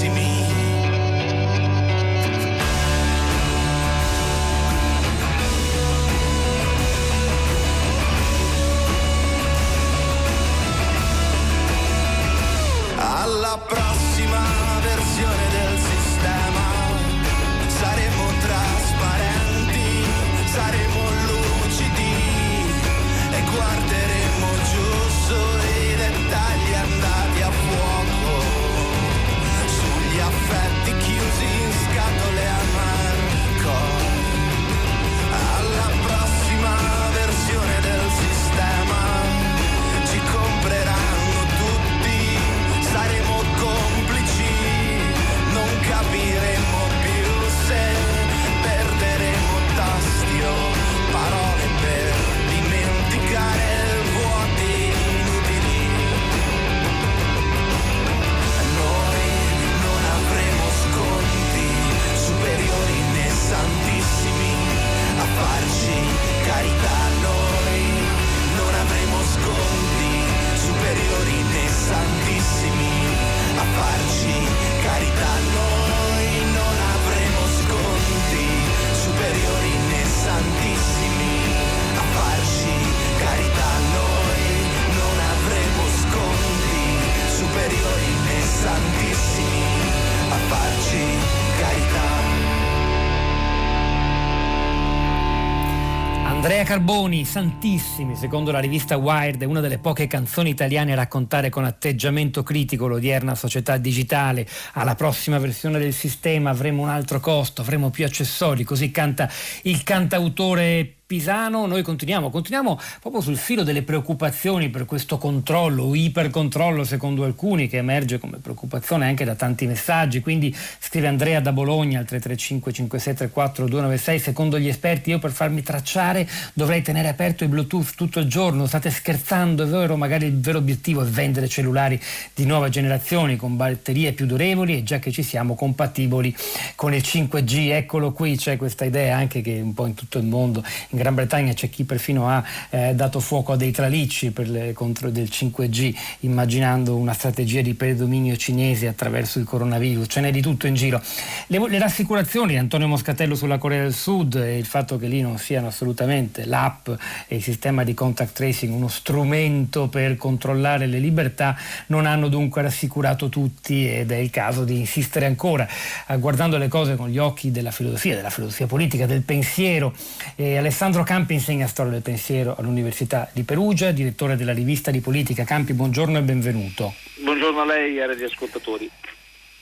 Andrea Carboni, Santissimi, secondo la rivista Wired, è una delle poche canzoni italiane a raccontare con atteggiamento critico l'odierna società digitale. Alla prossima versione del sistema avremo un altro costo, avremo più accessori, così canta il cantautore Pisano, noi continuiamo, continuiamo proprio sul filo delle preoccupazioni per questo controllo ipercontrollo secondo alcuni che emerge come preoccupazione anche da tanti messaggi, quindi scrive Andrea da Bologna al 335 5634 296, secondo gli esperti io per farmi tracciare dovrei tenere aperto il Bluetooth tutto il giorno, state scherzando, è vero, magari il vero obiettivo è vendere cellulari di nuova generazione con batterie più durevoli e già che ci siamo compatibili con il 5G, eccolo qui, c'è questa idea anche che un po' in tutto il mondo in Gran Bretagna c'è chi perfino ha eh, dato fuoco a dei tralicci per le, contro del 5G, immaginando una strategia di predominio cinese attraverso il coronavirus. Ce n'è di tutto in giro. Le, le rassicurazioni di Antonio Moscatello sulla Corea del Sud e il fatto che lì non siano assolutamente l'app e il sistema di contact tracing uno strumento per controllare le libertà non hanno dunque rassicurato tutti ed è il caso di insistere ancora, eh, guardando le cose con gli occhi della filosofia, della filosofia politica, del pensiero. Eh, Alessandro Alessandro Campi insegna storia del pensiero all'Università di Perugia, direttore della rivista di politica. Campi, buongiorno e benvenuto. Buongiorno a lei e agli ascoltatori.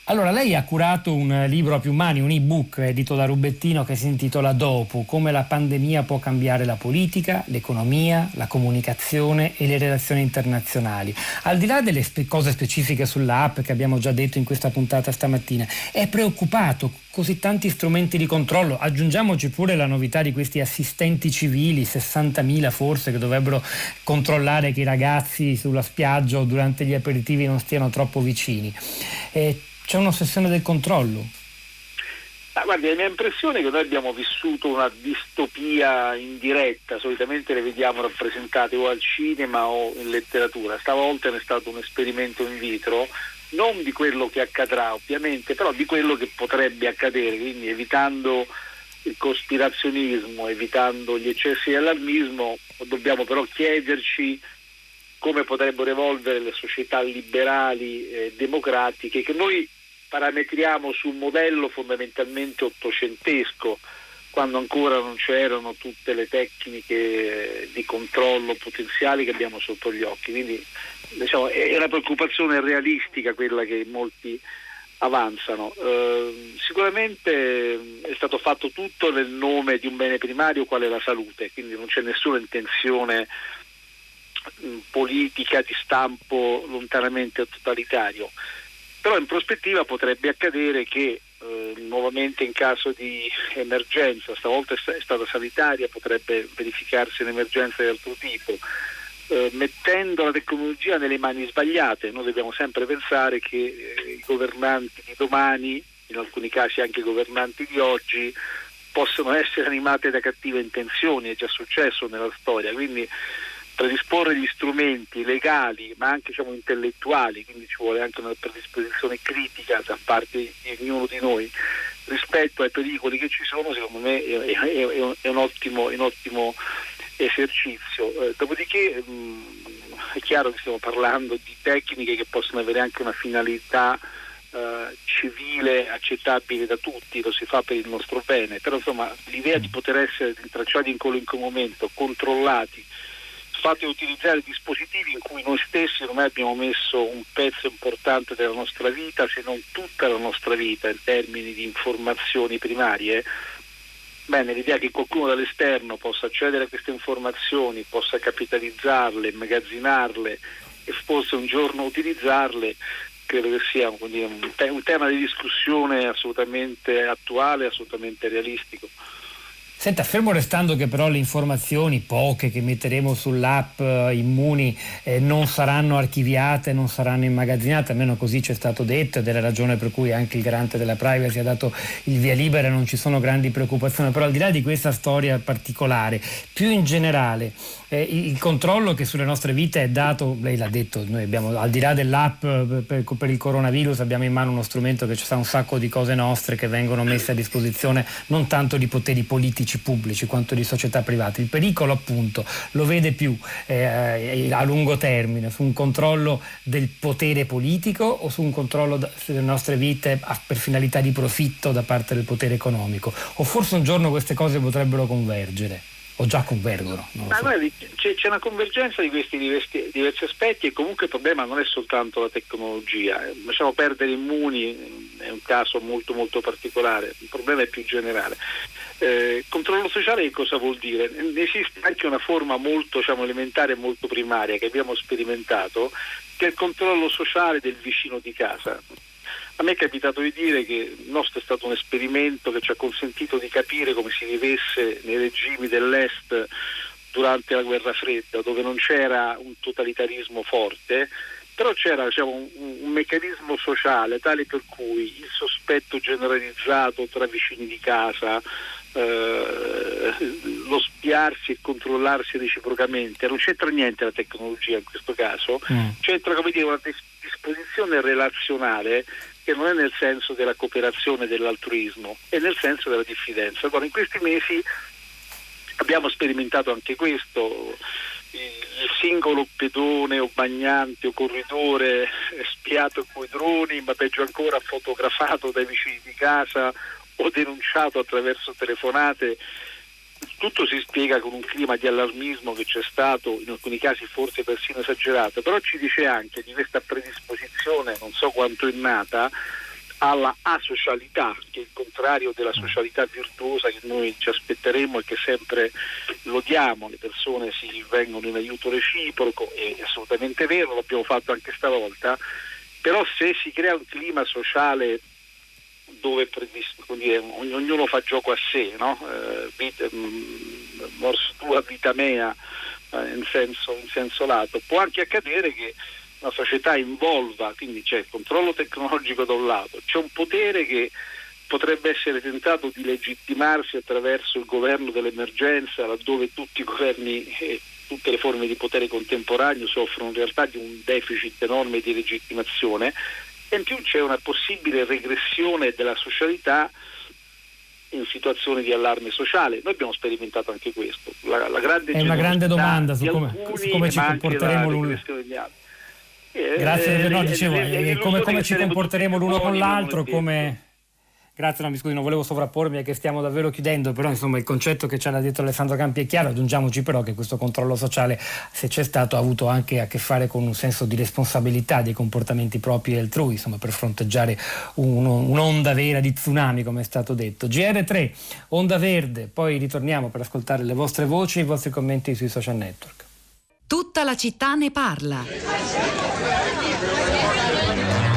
Allora, lei ha curato un libro a più mani, un ebook edito da Rubettino che si intitola Dopo, come la pandemia può cambiare la politica, l'economia, la comunicazione e le relazioni internazionali. Al di là delle spe- cose specifiche sull'app che abbiamo già detto in questa puntata stamattina, è preoccupato così tanti strumenti di controllo. Aggiungiamoci pure la novità di questi assistenti civili, 60.000 forse, che dovrebbero controllare che i ragazzi sulla spiaggia o durante gli aperitivi non stiano troppo vicini. Eh, c'è un'ossessione del controllo. Ah, guardi, la mia impressione è che noi abbiamo vissuto una distopia indiretta, solitamente le vediamo rappresentate o al cinema o in letteratura, stavolta è stato un esperimento in vitro, non di quello che accadrà ovviamente, però di quello che potrebbe accadere, quindi evitando il cospirazionismo, evitando gli eccessi di allarmismo, dobbiamo però chiederci come potrebbero evolvere le società liberali e democratiche che noi parametriamo su un modello fondamentalmente ottocentesco, quando ancora non c'erano tutte le tecniche di controllo potenziali che abbiamo sotto gli occhi. Quindi diciamo, è una preoccupazione realistica quella che molti avanzano. Eh, sicuramente è stato fatto tutto nel nome di un bene primario quale è la salute, quindi non c'è nessuna intenzione politica di stampo lontanamente totalitario. Però in prospettiva potrebbe accadere che eh, nuovamente in caso di emergenza, stavolta è stata sanitaria, potrebbe verificarsi un'emergenza di altro tipo, eh, mettendo la tecnologia nelle mani sbagliate. Noi dobbiamo sempre pensare che eh, i governanti di domani, in alcuni casi anche i governanti di oggi, possono essere animati da cattive intenzioni, è già successo nella storia, quindi predisporre gli strumenti legali ma anche diciamo, intellettuali, quindi ci vuole anche una predisposizione critica da parte di ognuno di noi rispetto ai pericoli che ci sono, secondo me è, è, è, un, ottimo, un, ottimo, esercizio. Eh, dopodiché mh, è chiaro che stiamo parlando di tecniche che possono avere anche una finalità eh, civile accettabile da tutti, lo si fa per il nostro bene, però insomma l'idea di poter essere rintracciati in qualunque momento, controllati, fate utilizzare dispositivi in cui noi stessi ormai abbiamo messo un pezzo importante della nostra vita, se non tutta la nostra vita in termini di informazioni primarie. Bene, l'idea che qualcuno dall'esterno possa accedere a queste informazioni, possa capitalizzarle, immagazzinarle e forse un giorno utilizzarle, credo che sia un, un tema di discussione assolutamente attuale, assolutamente realistico. Senta, fermo restando che però le informazioni, poche che metteremo sull'app eh, Immuni, eh, non saranno archiviate, non saranno immagazzinate, almeno così ci è stato detto ed è la ragione per cui anche il garante della privacy ha dato il via libera, non ci sono grandi preoccupazioni, però al di là di questa storia particolare, più in generale, eh, il controllo che sulle nostre vite è dato, lei l'ha detto, noi abbiamo al di là dell'app eh, per, per il coronavirus abbiamo in mano uno strumento che ci sta un sacco di cose nostre che vengono messe a disposizione non tanto di poteri politici pubblici quanto di società private. Il pericolo appunto lo vede più eh, a lungo termine su un controllo del potere politico o su un controllo delle nostre vite per finalità di profitto da parte del potere economico o forse un giorno queste cose potrebbero convergere. O già convergono? Ma so. guardi, c'è, c'è, una convergenza di questi diversi, diversi, aspetti e comunque il problema non è soltanto la tecnologia, lasciamo perdere immuni, è un caso molto molto particolare, il problema è più generale. Eh, controllo sociale che cosa vuol dire? Esiste anche una forma molto diciamo, elementare e molto primaria che abbiamo sperimentato, che è il controllo sociale del vicino di casa. A me è capitato di dire che il nostro è stato un esperimento che ci ha consentito di capire come si vivesse nei regimi dell'Est durante la guerra fredda, dove non c'era un totalitarismo forte, però c'era diciamo, un, un, meccanismo sociale tale per cui il sospetto generalizzato tra vicini di casa, eh, lo spiarsi e controllarsi reciprocamente, non c'entra niente la tecnologia in questo caso, mm. c'entra come dire, una disposizione relazionale che non è nel senso della cooperazione dell'altruismo, è nel senso della diffidenza. Allora, in questi mesi abbiamo sperimentato anche questo, il singolo pedone o bagnante o corridore spiato con i droni, ma peggio ancora fotografato dai vicini di casa o denunciato attraverso telefonate tutto si spiega con un clima di allarmismo che c'è stato, in alcuni casi forse persino esagerato, però ci dice anche di questa predisposizione, non so quanto è nata, alla asocialità, che è il contrario della socialità virtuosa che noi ci aspetteremo e che sempre lodiamo, le persone si vengono in aiuto reciproco, è assolutamente vero, l'abbiamo fatto anche stavolta, però se si crea un clima sociale dove dire, ognuno fa gioco a sé, no? eh, vita, mm, mors tua vita mea eh, in, senso, in, senso, lato. Può anche accadere che una società involva, quindi c'è il controllo tecnologico da un lato, c'è un potere che potrebbe essere tentato di legittimarsi attraverso il governo dell'emergenza, laddove tutti i governi e tutte le forme di potere contemporaneo soffrono in realtà di un deficit enorme di legittimazione e in più c'è una possibile regressione della socialità in situazioni di allarme sociale. Noi abbiamo sperimentato anche questo. La, la grande È una grande domanda su come, alcuni, su come ci comporteremo l'uno. Grazie, no, dicevo, eh, come, come ci comporteremo l'uno con l'altro, come Grazie, no, mi scusi, non volevo sovrappormi è che stiamo davvero chiudendo, però insomma il concetto che ci ha detto Alessandro Campi è chiaro, aggiungiamoci però che questo controllo sociale, se c'è stato, ha avuto anche a che fare con un senso di responsabilità dei comportamenti propri e altrui, insomma per fronteggiare un, un'onda vera di tsunami, come è stato detto. GR3, onda verde, poi ritorniamo per ascoltare le vostre voci e i vostri commenti sui social network. Tutta la città ne parla.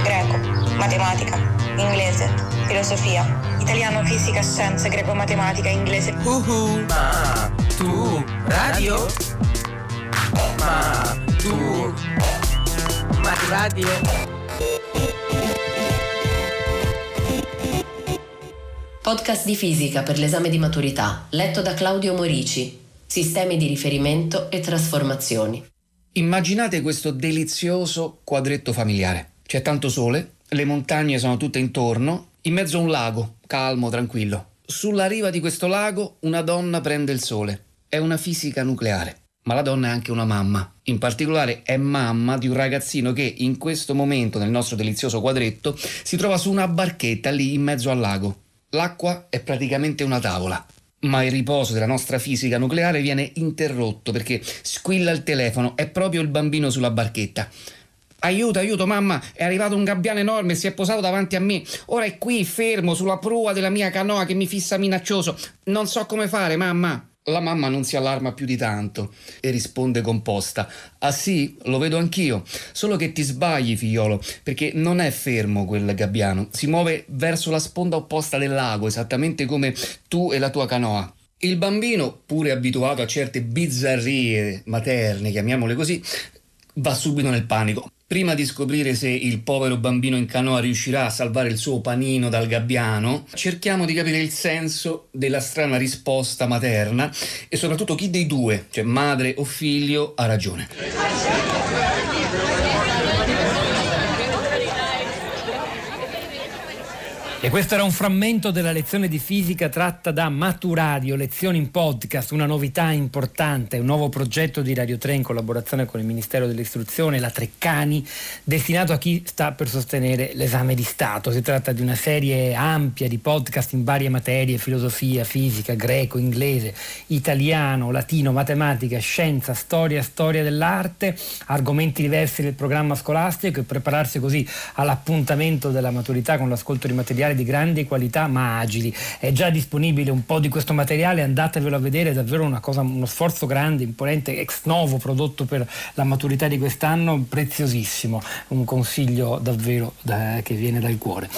Greco, matematica inglese, filosofia, italiano, fisica, scienze, greco, matematica, inglese. Uh-huh. Ma tu, radio? Ma tu, ma radio? Podcast di fisica per l'esame di maturità, letto da Claudio Morici. Sistemi di riferimento e trasformazioni. Immaginate questo delizioso quadretto familiare. C'è tanto sole, le montagne sono tutte intorno, in mezzo a un lago, calmo, tranquillo. Sulla riva di questo lago una donna prende il sole. È una fisica nucleare. Ma la donna è anche una mamma. In particolare è mamma di un ragazzino che in questo momento nel nostro delizioso quadretto si trova su una barchetta lì in mezzo al lago. L'acqua è praticamente una tavola. Ma il riposo della nostra fisica nucleare viene interrotto perché squilla il telefono, è proprio il bambino sulla barchetta. Aiuto, aiuto, mamma, è arrivato un gabbiano enorme e si è posato davanti a me. Ora è qui, fermo, sulla prua della mia canoa che mi fissa minaccioso. Non so come fare, mamma. La mamma non si allarma più di tanto e risponde composta. Ah sì, lo vedo anch'io. Solo che ti sbagli, figliolo, perché non è fermo quel gabbiano. Si muove verso la sponda opposta del lago, esattamente come tu e la tua canoa. Il bambino, pure abituato a certe bizzarrie materne, chiamiamole così, va subito nel panico. Prima di scoprire se il povero bambino in canoa riuscirà a salvare il suo panino dal gabbiano, cerchiamo di capire il senso della strana risposta materna e soprattutto chi dei due, cioè madre o figlio, ha ragione. E questo era un frammento della lezione di fisica tratta da Maturadio, lezioni in podcast, una novità importante, un nuovo progetto di Radio 3 in collaborazione con il Ministero dell'Istruzione, la Treccani, destinato a chi sta per sostenere l'esame di Stato. Si tratta di una serie ampia di podcast in varie materie, filosofia, fisica, greco, inglese, italiano, latino, matematica, scienza, storia, storia dell'arte, argomenti diversi del programma scolastico e prepararsi così all'appuntamento della maturità con l'ascolto di materiali di grandi qualità ma agili. È già disponibile un po' di questo materiale, andatevelo a vedere, è davvero una cosa, uno sforzo grande, imponente, ex novo prodotto per la maturità di quest'anno, preziosissimo, un consiglio davvero da, che viene dal cuore.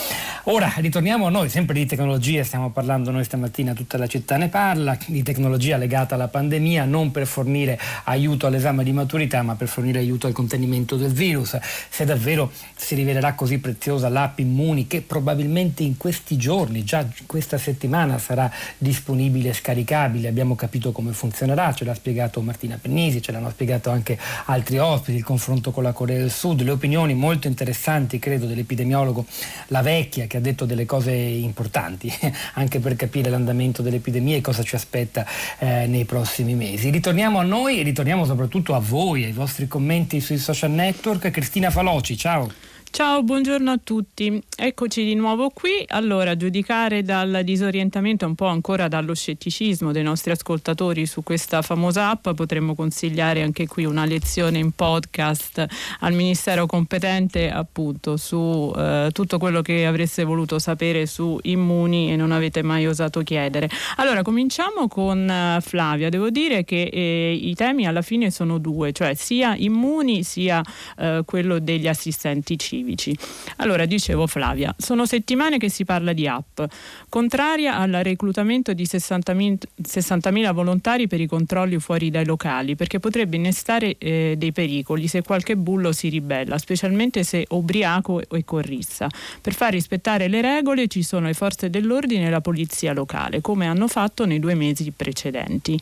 Ora ritorniamo a noi, sempre di tecnologia, stiamo parlando noi stamattina, tutta la città ne parla, di tecnologia legata alla pandemia, non per fornire aiuto all'esame di maturità, ma per fornire aiuto al contenimento del virus. Se davvero si rivelerà così preziosa l'app Immuni che probabilmente in questi giorni, già questa settimana sarà disponibile e scaricabile. Abbiamo capito come funzionerà, ce l'ha spiegato Martina Pennisi, ce l'hanno spiegato anche altri ospiti, il confronto con la Corea del Sud, le opinioni molto interessanti, credo, dell'epidemiologo La Vecchia che ha detto delle cose importanti anche per capire l'andamento dell'epidemia e cosa ci aspetta eh, nei prossimi mesi. Ritorniamo a noi e ritorniamo soprattutto a voi, ai vostri commenti sui social network. Cristina Faloci, ciao. Ciao, buongiorno a tutti. Eccoci di nuovo qui. Allora, giudicare dal disorientamento e un po' ancora dallo scetticismo dei nostri ascoltatori su questa famosa app, potremmo consigliare anche qui una lezione in podcast al Ministero competente appunto su eh, tutto quello che avreste voluto sapere su Immuni e non avete mai osato chiedere. Allora, cominciamo con uh, Flavia. Devo dire che eh, i temi alla fine sono due, cioè sia Immuni sia uh, quello degli assistenti civici civici. Allora, dicevo Flavia, sono settimane che si parla di app, contraria al reclutamento di 60.000, 60.000 volontari per i controlli fuori dai locali, perché potrebbe innestare eh, dei pericoli se qualche bullo si ribella, specialmente se ubriaco e corrissa. Per far rispettare le regole ci sono le forze dell'ordine e la polizia locale, come hanno fatto nei due mesi precedenti.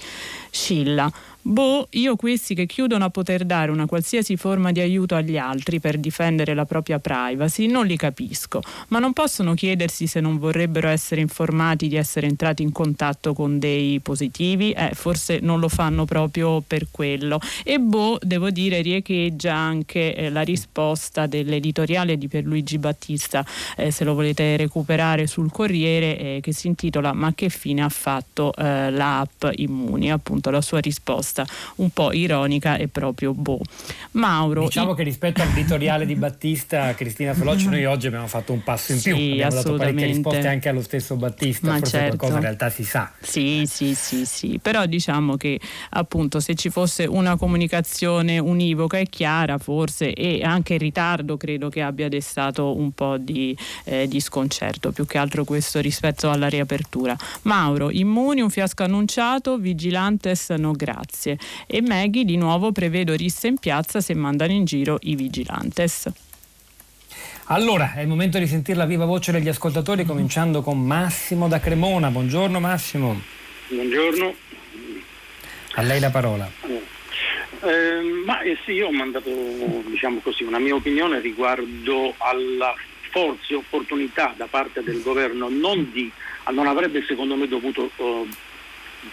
Scilla. Boh, io questi che chiudono a poter dare una qualsiasi forma di aiuto agli altri per difendere la propria privacy non li capisco, ma non possono chiedersi se non vorrebbero essere informati di essere entrati in contatto con dei positivi, eh, forse non lo fanno proprio per quello. E boh, devo dire, riecheggia anche eh, la risposta dell'editoriale di Pierluigi Battista, eh, se lo volete recuperare sul Corriere, eh, che si intitola Ma che fine ha fatto eh, l'app Immuni? Appunto la sua risposta risposta un po' ironica e proprio boh. Mauro. Diciamo i... che rispetto all'editoriale di Battista, Cristina Feloci, noi oggi abbiamo fatto un passo in sì, più. Abbiamo dato parecchie risposte anche allo stesso Battista, Ma forse certo. qualcosa in realtà si sa. Sì, sì, sì, sì. Però diciamo che appunto se ci fosse una comunicazione univoca e chiara, forse, e anche in ritardo credo che abbia destato un po' di, eh, di sconcerto, più che altro questo rispetto alla riapertura. Mauro, immuni, un fiasco annunciato, vigilantes no grazie notizie. E Maggie di nuovo prevedo risse in piazza se mandano in giro i vigilantes. Allora, è il momento di sentire la viva voce degli ascoltatori, cominciando con Massimo da Cremona. Buongiorno Massimo. Buongiorno. A lei la parola. Eh, ma eh, sì, io ho mandato diciamo così, una mia opinione riguardo alla forse opportunità da parte del governo non di non avrebbe secondo me dovuto uh,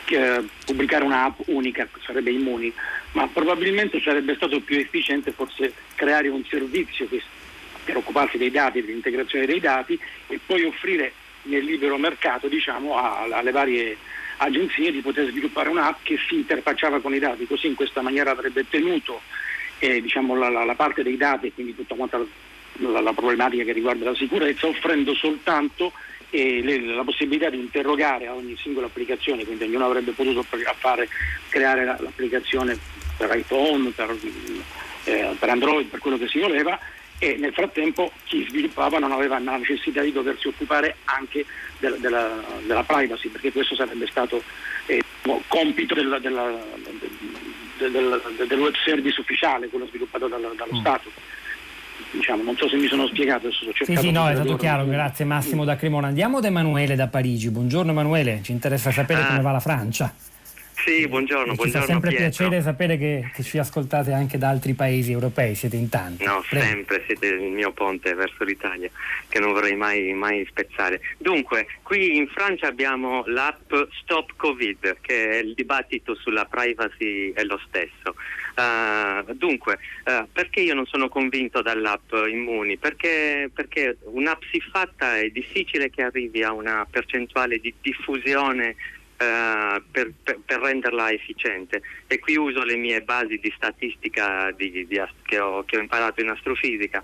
eh, pubblicare un'app unica, sarebbe Immuni, ma probabilmente sarebbe stato più efficiente forse creare un servizio per occuparsi dei dati, dell'integrazione dei dati e poi offrire nel libero mercato diciamo, alle varie agenzie di poter sviluppare un'app che si interfacciava con i dati, così in questa maniera avrebbe tenuto eh, diciamo, la, la, la, parte dei dati e quindi tutta quanta la, la problematica che riguarda la sicurezza, offrendo soltanto le, la possibilità di interrogare a ogni singola applicazione, quindi ognuno avrebbe potuto fare, creare la, l'applicazione per iPhone, per, eh, per, Android, per quello che si voleva e nel frattempo chi sviluppava non aveva la necessità di doversi occupare anche della, della, della privacy, perché questo sarebbe stato eh, compito della, del, del, web service ufficiale, quello sviluppato dallo, dallo mm. Stato diciamo, non so se mi sono spiegato. Sì, sì, no, è stato chiaro, grazie Massimo da Cremona. Andiamo da Emanuele da Parigi. Buongiorno Emanuele, ci interessa sapere ah. come va la Francia. Sì, buongiorno, buongiorno fa sempre Pietro. piacere sapere che, che ci ascoltate anche da altri paesi europei, siete in tanti. No, Prego. sempre siete il mio ponte verso l'Italia, che non vorrei mai, mai spezzare. Dunque, qui in Francia abbiamo l'app Stop Covid, che è il dibattito sulla privacy è lo stesso. Ah, dunque, ah, perché io non sono convinto dall'app Immuni? Perché, perché un'app siffatta è difficile che arrivi a una percentuale di diffusione eh, per, per- per renderla efficiente. E qui uso le mie basi di statistica di- di che, ho, che ho imparato in astrofisica.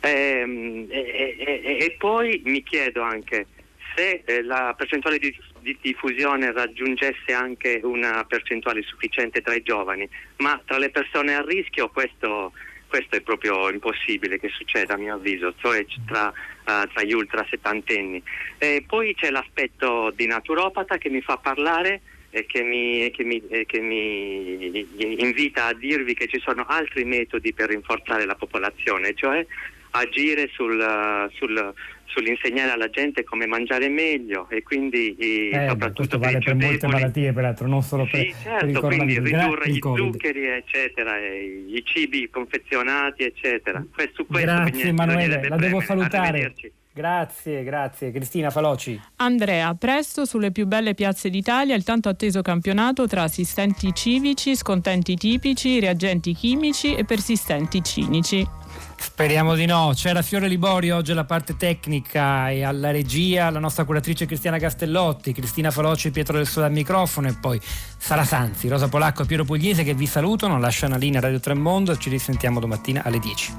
Ehm, e, e- e- e poi mi chiedo anche se eh, la percentuale di, di diffusione raggiungesse anche una percentuale sufficiente tra i giovani, ma tra le persone a rischio questo, questo è proprio impossibile che succeda a mio avviso, cioè tra, eh, tra gli ultra settantenni. E poi c'è l'aspetto di naturopata che mi fa parlare e che mi, che mi- che mi invita a dirvi che ci sono altri metodi per rinforzare la popolazione, cioè agire sul, sul- sull'insegnare alla gente come mangiare meglio e quindi eh, Eh, soprattutto questo per vale per molte malattie, peraltro, non solo per, Sì, per il certo, quindi coronavirus. Gra- ridurre il i Covid. zuccheri, eccetera, e i cibi confezionati, eccetera. Que- su questo Grazie Emanuele, la devo salutare. Grazie, grazie. Cristina Faloci. Andrea, presto sulle più belle piazze d'Italia il tanto atteso campionato tra assistenti civici, scontenti tipici, reagenti chimici e persistenti cinici. Speriamo di no. C'era Fiore Liborio oggi alla parte tecnica e alla regia la nostra curatrice Cristiana Castellotti, Cristina Faloci e Pietro del Sole al microfono e poi Sara Sanzi, Rosa Polacco e Piero Pugliese che vi salutano, lasciano la linea Radio Tremondo ci risentiamo domattina alle 10.